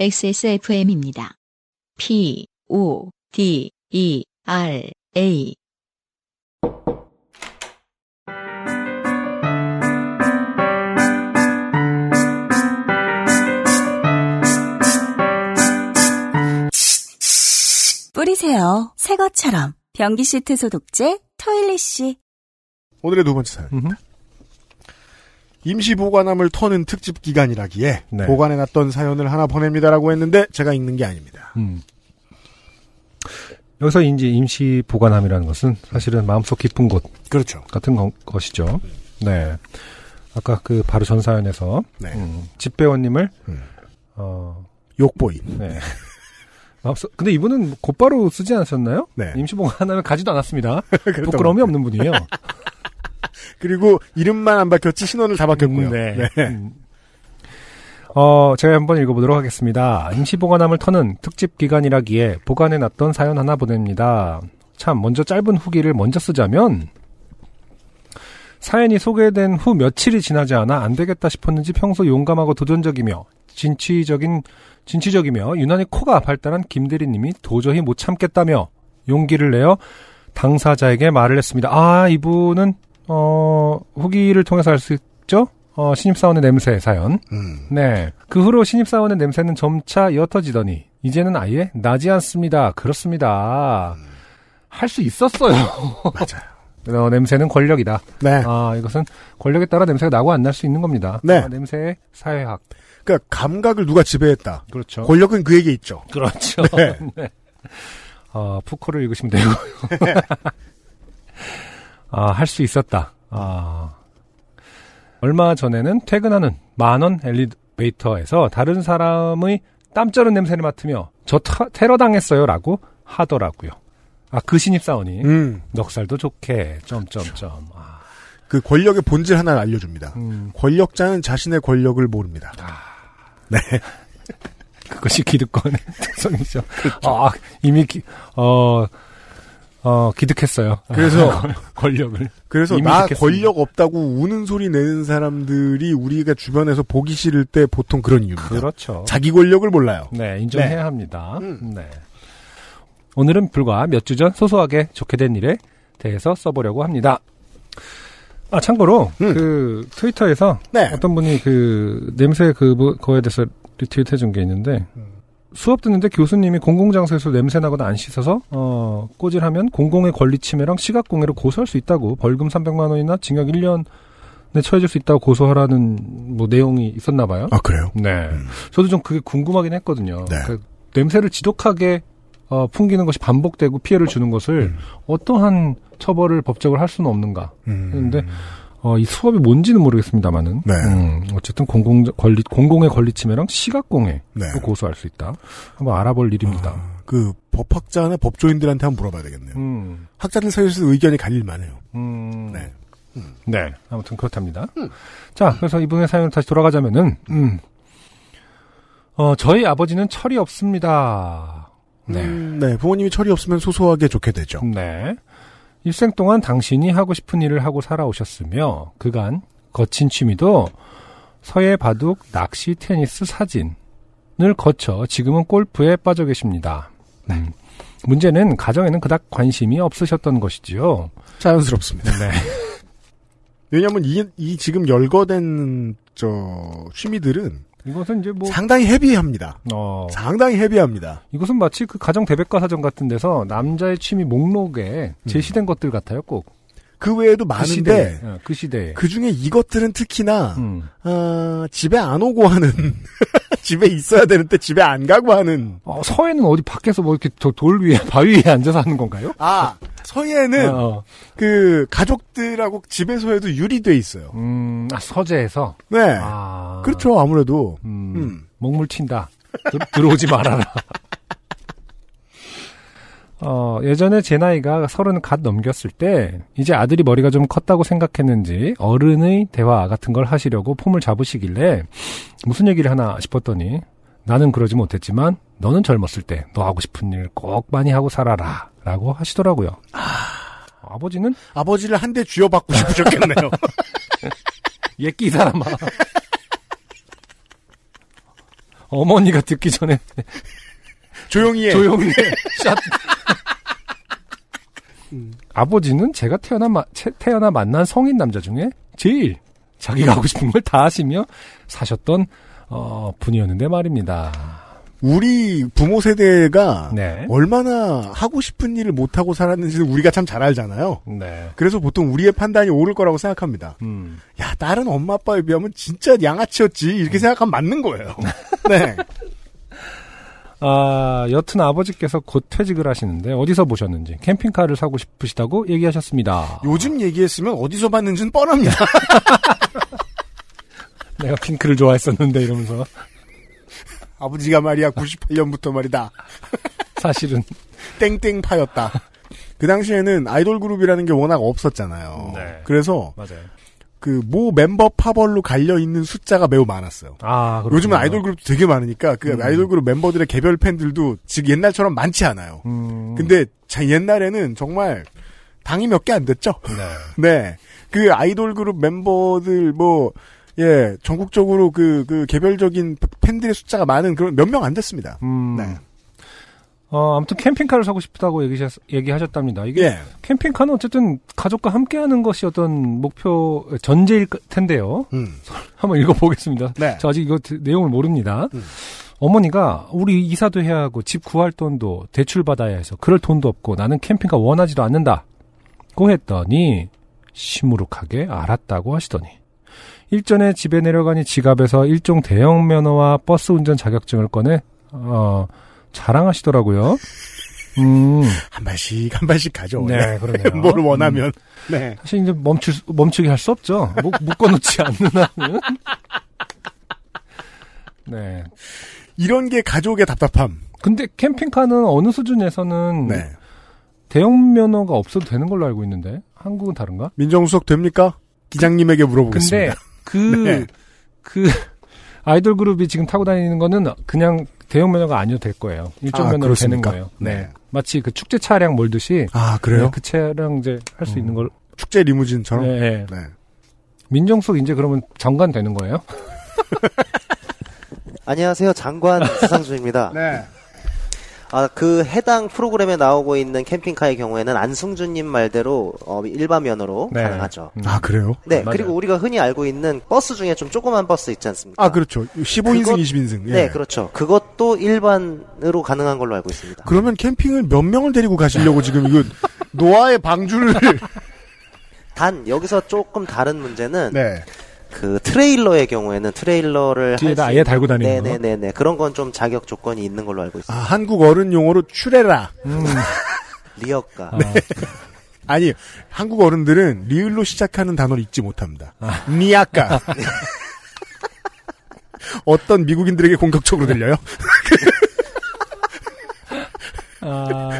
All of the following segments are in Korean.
XSFM입니다. P, O, D, E, R, A. 뿌리세요. 새 것처럼. 변기 시트 소독제 토일리쉬. 오늘의 두 번째 사연. 임시 보관함을 터는 특집 기간이라기에 네. 보관해놨던 사연을 하나 보냅니다라고 했는데 제가 읽는 게 아닙니다. 음. 여기서 이제 임시 보관함이라는 것은 사실은 마음속 깊은 곳 그렇죠. 같은 거- 것이죠. 네. 아까 그 바로 전 사연에서 네. 음, 집배원님을 음. 어, 욕보인. 네. 마음속 근데 이분은 곧바로 쓰지 않으셨나요? 네. 임시 보관함을 가지도 않았습니다. 부끄러움이 것 없는 분이에요. 같아요. 그리고 이름만 안 바뀌었지 신원을 다 바뀌었고요. 음, 네. 네. 음. 어, 제가 한번 읽어보도록 하겠습니다. 임시 보관함을 터는 특집 기간이라기에 보관해놨던 사연 하나 보냅니다. 참, 먼저 짧은 후기를 먼저 쓰자면, 사연이 소개된 후 며칠이 지나지 않아 안 되겠다 싶었는지 평소 용감하고 도전적이며, 진취적인, 진취적이며, 유난히 코가 발달한 김대리님이 도저히 못 참겠다며, 용기를 내어 당사자에게 말을 했습니다. 아, 이분은, 어, 후기를 통해서 알 수 있죠? 어, 신입사원의 냄새 사연. 음. 네. 그 후로 신입사원의 냄새는 점차 옅어지더니, 이제는 아예 나지 않습니다. 그렇습니다. 할수 있었어요. 맞아요. 어, 냄새는 권력이다. 네. 아, 이것은 권력에 따라 냄새가 나고 안 날 수 있는 겁니다. 네. 아, 냄새의 사회학. 그러니까 감각을 누가 지배했다. 그렇죠. 권력은 그에게 있죠. 그렇죠. 네. 네. 어, 푸코를 읽으시면 되고요. 아, 할 수 있었다. 아. 얼마 전에는 퇴근하는 만원 엘리베이터에서 다른 사람의 땀쩌는 냄새를 맡으며 저 터- 테러 당했어요 라고 하더라고요. 아, 그 신입사원이 음. 넉살도 좋게 점점점. 아, 그 권력의 본질 하나를 알려줍니다. 음, 권력자는 자신의 권력을 모릅니다. 그것이 기득권의 특성이죠. 아, 이미 기, 어, 어, 기득했어요. 그래서 권력을. 그래서 이미 나. 권력 없다고 우는 소리 내는 사람들이 우리가 주변에서 보기 싫을 때 보통 그런 이유입니다. 그렇죠. 자기 권력을 몰라요. 네, 인정해야 네. 합니다. 음. 네. 오늘은 불과 몇 주 전 소소하게 좋게 된 일에 대해서 써보려고 합니다. 아, 참고로, 음. 그, 트위터에서 네. 어떤 분이 그, 냄새 그, 뭐, 거에 대해서 리트윗 해준 게 있는데, 수업 듣는데 교수님이 공공장소에서 냄새나거나 안 씻어서, 어, 꼬질하면 공공의 권리 침해랑 시각공해로 고소할 수 있다고, 벌금 300만 원이나 징역 1년에 처해질 수 있다고 고소하라는, 뭐, 내용이 있었나 봐요. 아 그래요? 네. 저도 좀 그게 궁금하긴 했거든요. 네. 그 냄새를 지독하게 어, 풍기는 것이 반복되고 피해를 주는 것을 어떠한 처벌을 법적으로 할 수는 없는가. 음. 근데 어, 이 수업이 뭔지는 모르겠습니다만은 네. 음, 어쨌든 공공 권리 공공의 권리 침해랑 시각공해로 네. 고소할 수 있다. 한번 알아볼 일입니다. 그 법학자나 법조인들한테 한번 물어봐야 되겠네요. 음, 학자들 사이에서 의견이 갈릴 만해요. 음, 네. 네. 아무튼 그렇답니다. 자, 그래서 이분의 사연을 다시 돌아가자면은, 음, 어, 저희 아버지는 철이 없습니다. 네. 음, 네. 부모님이 철이 없으면 소소하게 좋게 되죠. 네. 일생 동안 당신이 하고 싶은 일을 하고 살아오셨으며, 그간 거친 취미도 서예 바둑, 낚시, 테니스, 사진을 거쳐 지금은 골프에 빠져 계십니다. 음. 문제는 가정에는 그닥 관심이 없으셨던 것이지요. 자연스럽습니다. 네. 왜냐하면 이, 이 지금 열거된 저 취미들은 이것은 이제 뭐, 상당히 헤비합니다. 어, 상당히 헤비합니다. 이것은 마치 그 가정 대백과 사전 같은 데서 남자의 취미 목록에 제시된 것들 같아요, 꼭. 그 외에도 그 많은데. 어, 그 시대에. 그 중에 이것들은 특히나 음. 어, 집에 안 오고 하는 집에 있어야 되는데 집에 안 가고 하는 어, 서해는 어디 밖에서 뭐 이렇게 저돌 위에, 바위 위에 앉아서 하는 건가요? 아 서예는 어, 그 가족들하고 집에서 해도 유리돼 있어요. 음, 아, 서재에서. 네. 아. 그렇죠 아무래도 음, 음. 먹물 튄다. 들, 들어오지 말아라. 어, 예전에 제 나이가 서른 갓 넘겼을 때, 이제 아들이 머리가 좀 컸다고 생각했는지, 어른의 대화 같은 걸 하시려고 폼을 잡으시길래, 무슨 얘기를 하나 싶었더니, 나는 그러지 못했지만, 너는 젊었을 때, 너 하고 싶은 일 꼭 많이 하고 살아라. 라고 하시더라고요. 아 버지는, 아버지를 한 대 쥐어받고 싶으셨겠네요. 예끼 이 사람아. 어머니가 듣기 전에 조용히 해. 조용히 해. 샷. 아버지는 제가 태어나, 마- 채- 태어나 만난 성인 남자 중에 제일 자기가 하고 싶은 걸 다 하시며 사셨던 어, 분이었는데 말입니다. 우리 부모 세대가 네. 얼마나 하고 싶은 일을 못 하고 살았는지는 우리가 참 잘 알잖아요. 네. 그래서 보통 우리의 판단이 옳을 거라고 생각합니다. 음. 야, 다른 엄마 아빠에 비하면 진짜 양아치였지. 이렇게 생각하면 맞는 거예요. 네. 아, 여튼 아버지께서 곧 퇴직을 하시는데 어디서 보셨는지 캠핑카를 사고 싶으시다고 얘기하셨습니다. 요즘 얘기했으면 어디서 봤는지는 뻔합니다. 내가 핑크를 좋아했었는데 이러면서 아버지가 말이야 98년부터 말이다. 사실은 땡땡파였다. 그 당시에는 아이돌 그룹이라는 게 워낙 없었잖아요. 네. 그래서 맞아요. 그 모 멤버 파벌로 갈려 있는 숫자가 매우 많았어요. 아. 요즘은 아이돌 그룹도 되게 많으니까 그 음. 아이돌 그룹 멤버들의 개별 팬들도 즉 옛날처럼 많지 않아요. 음, 근데 자, 옛날에는 정말 당이 몇 개 안 됐죠. 네. 네. 그 아이돌 그룹 멤버들 뭐 예, 전국적으로 그, 그, 개별적인 팬들의 숫자가 많은 그런 몇 명 안 됐습니다. 음, 네. 어, 아무튼 캠핑카를 사고 싶다고 얘기하셨, 얘기하셨답니다. 이게 예. 캠핑카는 어쨌든 가족과 함께하는 것이 어떤 목표 전제일 텐데요. 음. 한번 읽어보겠습니다. 네. 저 아직 이거 드- 내용을 모릅니다. 음. 어머니가 우리 이사도 해야 하고 집 구할 돈도 대출 받아야 해서 그럴 돈도 없고 나는 캠핑카 원하지도 않는다. 고 했더니 시무룩하게 알았다고 하시더니 일전에 집에 내려가니 지갑에서 일종 대형 면허와 버스 운전 자격증을 꺼내 어 자랑하시더라고요. 음, 한 발씩, 한 발씩 가져. 네, 그러네요. 뭘 원하면. 네. 사실 이제 멈출 수- 멈추게 할 수 없죠. 목, 묶어놓지 않는 한은. 네. 이런 게 가족의 답답함. 근데 캠핑카는 어느 수준에서는 네. 대형 면허가 없어도 되는 걸로 알고 있는데 한국은 다른가? 민정수석 됩니까? 기장님에게 근데 물어보겠습니다. 그, 네. 그 아이돌 그룹이 지금 타고 다니는 거는 그냥 대형 면허가 아니어도 될 거예요. 일종 아, 면허로 되는 그렇습니까? 거예요. 네. 네. 마치 그 축제 차량 몰듯이 아, 그래요? 네, 그 차량 이제 할 수 음. 있는 걸. 축제 리무진처럼? 네, 네. 네. 민정수석 이제 그러면 장관 되는 거예요? 안녕하세요. 장관 수상주입니다. 네. 아, 그 해당 프로그램에 나오고 있는 캠핑카의 경우에는 안승준님 말대로 어, 일반 면허로 네. 가능하죠. 음. 아, 그래요? 네, 맞아요. 그리고 우리가 흔히 알고 있는 버스 중에 좀 조그만 버스 있지 않습니까? 아, 그렇죠. 15인승, 그것- 20인승. 예. 네, 그렇죠. 그것도 일반으로 가능한 걸로 알고 있습니다. 그러면 캠핑을 몇 명을 데리고 가시려고 지금 이거 노아의 방주를 단 여기서 조금 다른 문제는 네. 그 트레일러의 경우에는 트레일러를 뒤에다 아예 달고 다니는 거? 네네네네 그런 건 좀 자격 조건이 있는 걸로 알고 아, 있습니다. 한국 어른 용어로 추레라. 음. 리어카 아, 아니, 한국 어른들은 리을로 시작하는 단어를 읽지 못합니다. 아. 니아까. 어떤 미국인들에게 공격적으로 들려요? 아,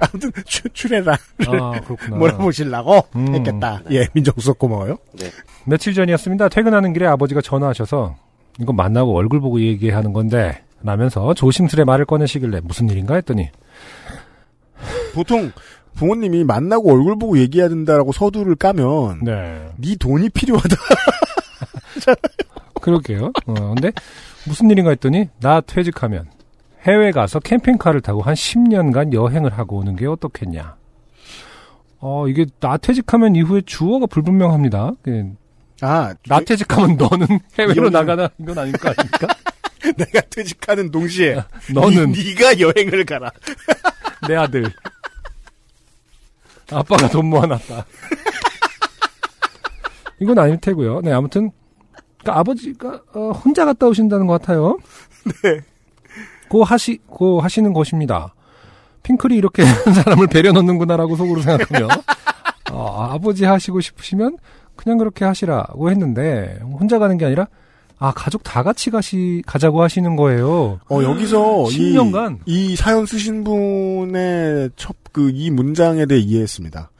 아무튼 추, 추레라. 아, 그렇구나. 몰아보시려고 음. 했겠다. 예, 민정수석 고마워요. 네. 며칠 전이었습니다. 퇴근하는 길에 아버지가 전화하셔서 이거 만나고 얼굴 보고 얘기하는 건데 라면서 조심스레 말을 꺼내시길래 무슨 일인가 했더니 보통 부모님이 만나고 얼굴 보고 얘기해야 된다라고 서두를 까면 네 네 돈이 필요하다. 그럴게요. 어, 근데 무슨 일인가 했더니 나 퇴직하면 해외 가서 캠핑카를 타고 한 10년간 여행을 하고 오는 게 어떻겠냐. 어 이게 나 퇴직하면 이후에 주어가 불분명합니다. 예, 아, 나 퇴직하면 너는 해외로 나가나 이건 아닐 거 아닙니까? 내가 퇴직하는 동시에 너는 니, 가 여행을 가라. 내 아들. 아빠가 돈 모아놨다. 이건 아닐 테고요. 네, 아무튼 그러니까 아버지가 어, 혼자 갔다 오신다는 것 같아요. 네. 고 하시 고 하시는 것입니다. 핑클이 이렇게 한 사람을 배려 넣는구나라고 속으로 생각하며 어, 아버지 하시고 싶으시면 그냥 그렇게 하시라고 했는데 혼자 가는 게 아니라 아 가족 다 같이 가시 가자고 하시는 거예요. 어, 여기서 10년간? 이, 이 사연 쓰신 분의 첫, 그, 이 문장에 대해 이해했습니다.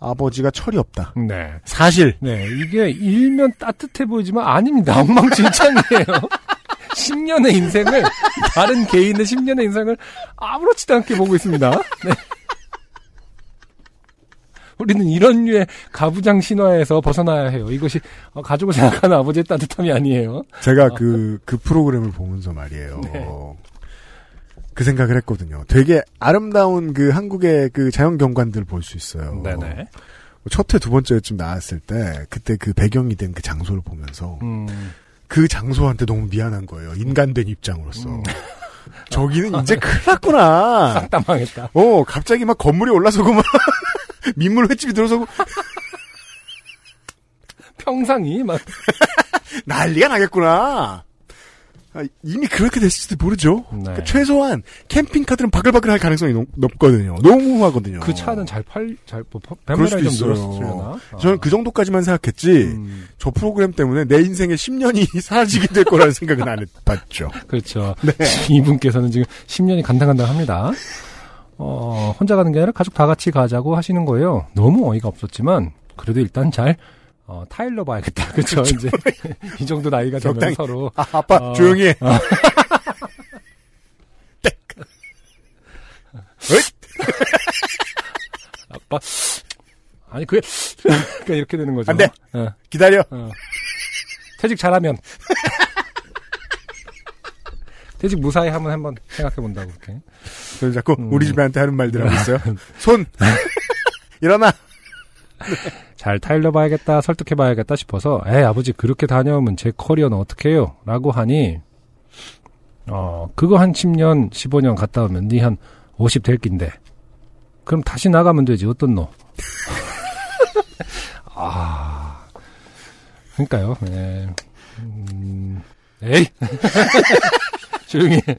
아버지가 철이 없다. 네. 사실. 네, 이게 일면 따뜻해 보이지만 아닙니다. 엉망진창이에요. 10년의 인생을, 다른 개인의 10년의 인생을 아무렇지도 않게 보고 있습니다. 네. 우리는 이런 류의 가부장 신화에서 벗어나야 해요. 이것이 어, 가족을 생각하는 아버지의 따뜻함이 아니에요. 제가 그, 그 프로그램을 보면서 말이에요. 네. 그 생각을 했거든요. 되게 아름다운 그 한국의 그 자연 경관들 볼 수 있어요. 네네. 첫 회 두 번째쯤 나왔을 때 그때 그 배경이 된 그 장소를 보면서 음, 그 장소한테 너무 미안한 거예요. 인간된 입장으로서. 음. 저기는 이제 큰일 났구나. 싹 다 망했다. 어, 갑자기 막 건물이 올라서고 막 민물 횟집이 들어서고 평상이 막 난리가 나겠구나. 아, 이미 그렇게 됐을지도 모르죠. 네. 그러니까 최소한 캠핑카들은 바글바글 할 가능성이 높, 높거든요. 너무 후하거든요. 그 차는 잘 팔, 잘, 뭐, 수도 좀 있어요. 늘었으려나? 저는 그 정도까지만 생각했지, 음, 저 프로그램 때문에 내 인생의 10년이 사라지게 될 거라는 생각은 안 해봤죠. 그렇죠. 네. 이분께서는 지금 10년이 간당간당 합니다. 어, 혼자 가는 게 아니라 가족 다 같이 가자고 하시는 거예요. 너무 어이가 없었지만, 그래도 일단 잘, 어, 타일러 봐야겠다. 그쵸? 이제, 이 정도 나이가 되면 적당히. 서로. 아, 아빠, 어. 조용히 해. 땡. 어잇! 아빠. 아니, 그게, 그러니까 이렇게 되는 거죠. 안 돼. 어, 기다려. 어. 퇴직 잘하면. 퇴직 무사히 한번 한번 생각해 본다고, 이렇게. 그래서 자꾸 음. 우리 집애한테 하는 말들 하고 있어요. 손! 일어나! 잘 타일러 봐야겠다, 설득해 봐야겠다 싶어서, 에 아버지, 그렇게 다녀오면 제 커리어는 어떻게 해요? 라고 하니, 어, 그거 한 10년, 15년 갔다 오면 니 한 50 될 낀데. 그럼 다시 나가면 되지, 어떤 너? 아, 그러니까요, 네. 음, 에이! 조용히 해.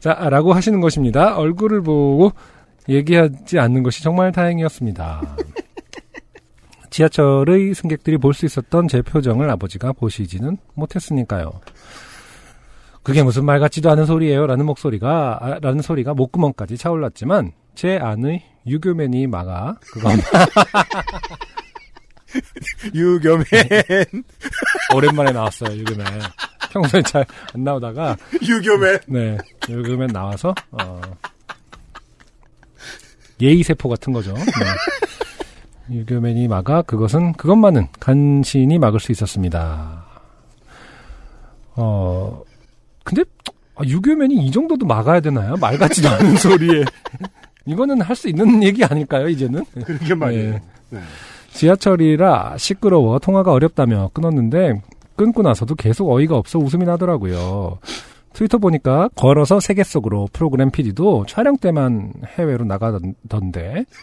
자, 라고 하시는 것입니다. 얼굴을 보고 얘기하지 않는 것이 정말 다행이었습니다. 지하철의 승객들이 볼 수 있었던 제 표정을 아버지가 보시지는 못했으니까요. 그게 무슨 말 같지도 않은 소리예요. 라는 목소리가, 아, 라는 소리가 목구멍까지 차올랐지만, 제 안의 유교맨이 막아, 그건 유겸엔. 오랜만에 나왔어요, 유교맨. 평소에 잘 안 나오다가, 유겸엔. 네, 요금엔 나와서 어, 예의 세포 같은 거죠. 네. 유교맨이 막아 그것은 그것만은 간신히 막을 수 있었습니다. 어 근데 아, 유교맨이 이 정도도 막아야 되나요? 말 같지도 않은 소리에 이거는 할 수 있는 얘기 아닐까요? 이제는 그러게 말이에요. 네. 네. 지하철이라 시끄러워 통화가 어렵다며 끊었는데 끊고 나서도 계속 어이가 없어 웃음이 나더라고요. 트위터 보니까 걸어서 세계 속으로 프로그램 PD도 촬영 때만 해외로 나가던데.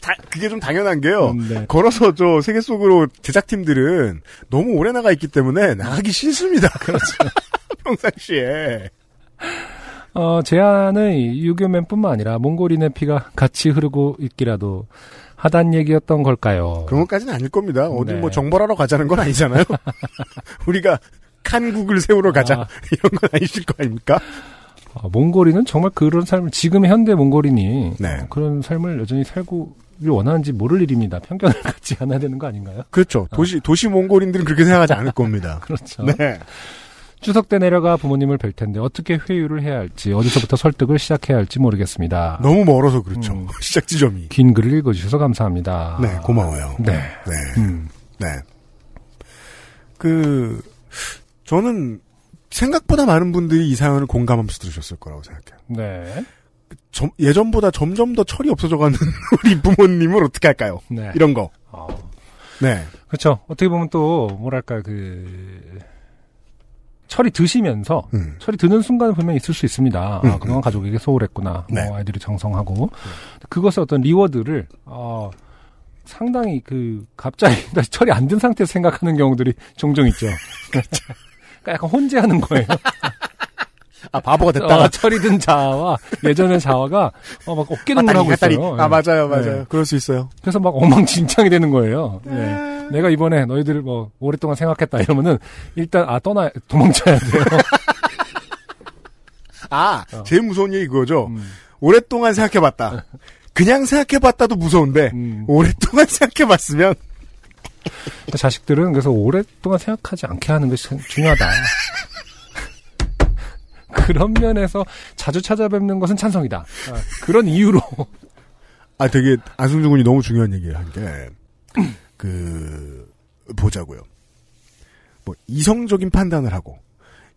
다- 그게 좀 당연한 게요. 음, 네. 걸어서 저 세계 속으로 제작팀들은 너무 오래 나가 있기 때문에 나가기 싫습니다. 그렇죠. 평상시에. 어, 제안의 유교맨뿐만 아니라 몽골인의 피가 같이 흐르고 있기라도 하단 얘기였던 걸까요? 그런 것까지는 아닐 겁니다. 어디 네. 뭐 정벌하러 가자는 건 아니잖아요. 우리가 칸국을 세우러 가자. 아. 이런 건 아니실 거 아닙니까? 아, 몽골인은 정말 그런 삶을 지금 현대 몽골인이 네. 그런 삶을 여전히 살고 원하는지 모를 일입니다. 편견을 갖지 않아야 되는 거 아닌가요? 그렇죠. 도시, 도시 몽골인들은 그렇게 생각하지 않을 겁니다. 그렇죠. 네. 추석 때 내려가 부모님을 뵐 텐데 어떻게 회유를 해야 할지 어디서부터 설득을 시작해야 할지 모르겠습니다. 너무 멀어서 그렇죠. 음. 시작 지점이. 긴 글을 읽어주셔서 감사합니다. 네, 고마워요. 네. 네. 음. 네. 그, 저는 생각보다 많은 분들이 이 사연을 공감하면서 들으셨을 거라고 생각해요. 네. 점- 예전보다 점점 더 철이 없어져가는 우리 부모님을 어떻게 할까요? 네. 이런 거. 어, 네. 그렇죠. 어떻게 보면 또 뭐랄까 그 철이 드시면서 음. 철이 드는 순간은 분명히 있을 수 있습니다. 음, 아, 그동안 가족에게 소홀했구나. 네. 뭐 아이들이 장성하고 그것의 어떤 reward를 어, 상당히 그 갑자기 철이 안 든 상태에서 생각하는 경우들이 종종 있죠. 그러니까 약간 혼재하는 거예요. 아, 바보가 됐다가. 어, 철이 든 자아와 예전의 자아가 어, 막 어깨 동무를 하고 왔다리, 있어요. 왔다리. 아, 예. 맞아요, 맞아요. 네. 그럴 수 있어요. 그래서 막 엉망진창이 되는 거예요. 네. 네. 내가 이번에 너희들을 뭐 오랫동안 생각했다 이러면은 일단 아 떠나 도망쳐야 돼요. 아, 제일 무서운 얘기 그거죠. 음, 오랫동안 생각해봤다. 그냥 생각해봤다도 무서운데, 음. 오랫동안 생각해봤으면, 자식들은 그래서 오랫동안 생각하지 않게 하는 것이 중요하다. 그런 면에서 자주 찾아뵙는 것은 찬성이다. 아, 그런 이유로. 아, 되게 안승준 군이 너무 중요한 얘기를 한 게, 그, 보자고요. 뭐, 이성적인 판단을 하고,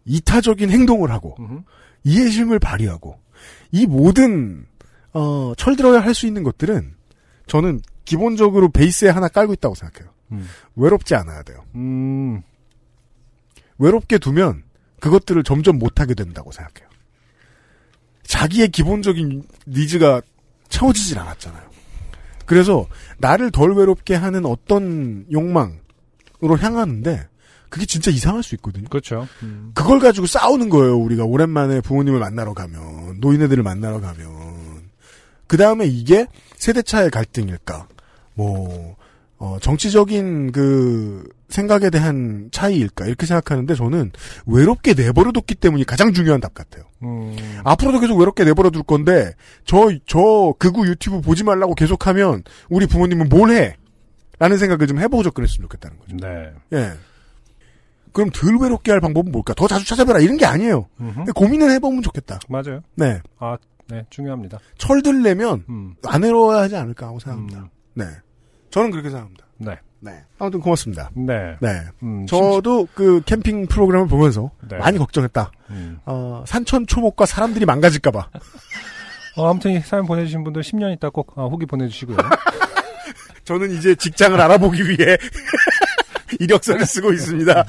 이타적인 행동을 하고, 이해심을 발휘하고, 이 모든, 어, 철들어야 할 수 있는 것들은, 저는 기본적으로 베이스에 하나 깔고 있다고 생각해요. 음. 외롭지 않아야 돼요. 음, 외롭게 두면, 그것들을 점점 못하게 된다고 생각해요. 자기의 기본적인 니즈가 채워지질 않았잖아요. 그래서 나를 덜 외롭게 하는 어떤 욕망으로 향하는데 그게 진짜 이상할 수 있거든요. 그렇죠. 음. 그걸 가지고 싸우는 거예요. 우리가 오랜만에 부모님을 만나러 가면 노인네들을 만나러 가면 그 다음에 이게 세대 차의 갈등일까? 뭐 어, 정치적인 그 생각에 대한 차이일까? 이렇게 생각하는데 저는 외롭게 내버려뒀기 때문이 가장 중요한 답 같아요. 음, 앞으로도 계속 외롭게 내버려둘 건데 저 저 극우 유튜브 보지 말라고 계속하면 우리 부모님은 뭘 해? 라는 생각을 좀 해보고 접근했으면 좋겠다는 거죠. 네. 예. 그럼 덜 외롭게 할 방법은 뭘까? 더 자주 찾아뵈라 이런 게 아니에요. 고민을 해보면 좋겠다. 맞아요. 네. 아, 네, 중요합니다. 철들 내면 음, 안 외로워야 하지 않을까 하고 생각합니다. 음, 네. 저는 그렇게 생각합니다. 네. 네. 아무튼 고맙습니다. 네. 네. 음, 저도 그 캠핑 프로그램을 보면서 네. 많이 걱정했다. 음. 어, 산천 초목과 사람들이 망가질까봐. 어, 아무튼 이 사연 보내주신 분들 10년 있다 꼭 아, 후기 보내주시고요. 저는 이제 직장을 알아보기 위해 이력서를 쓰고 있습니다.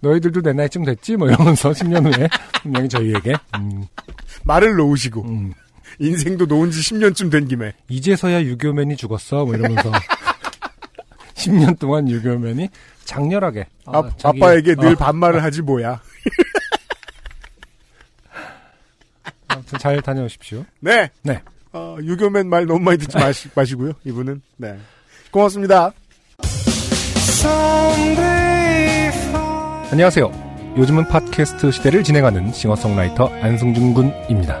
너희들도 내 나이쯤 됐지? 뭐 이러면서 10년 후에 분명히 저희에게 음, 말을 놓으시고 음, 인생도 놓은 지 10년쯤 된 김에 이제서야 유교맨이 죽었어 뭐 이러면서 10년 동안 유교맨이 장렬하게 아, 아, 자기- 아빠에게 늘 어, 반말을 하지 뭐야. 아무튼 잘 다녀오십시오. 네. 네. 어, 유교맨 말 너무 많이 듣지 마시, 마시고요. 이분은 네. 고맙습니다. 안녕하세요. 요즘은 팟캐스트 시대를 진행하는 싱어송라이터 안승준 군입니다.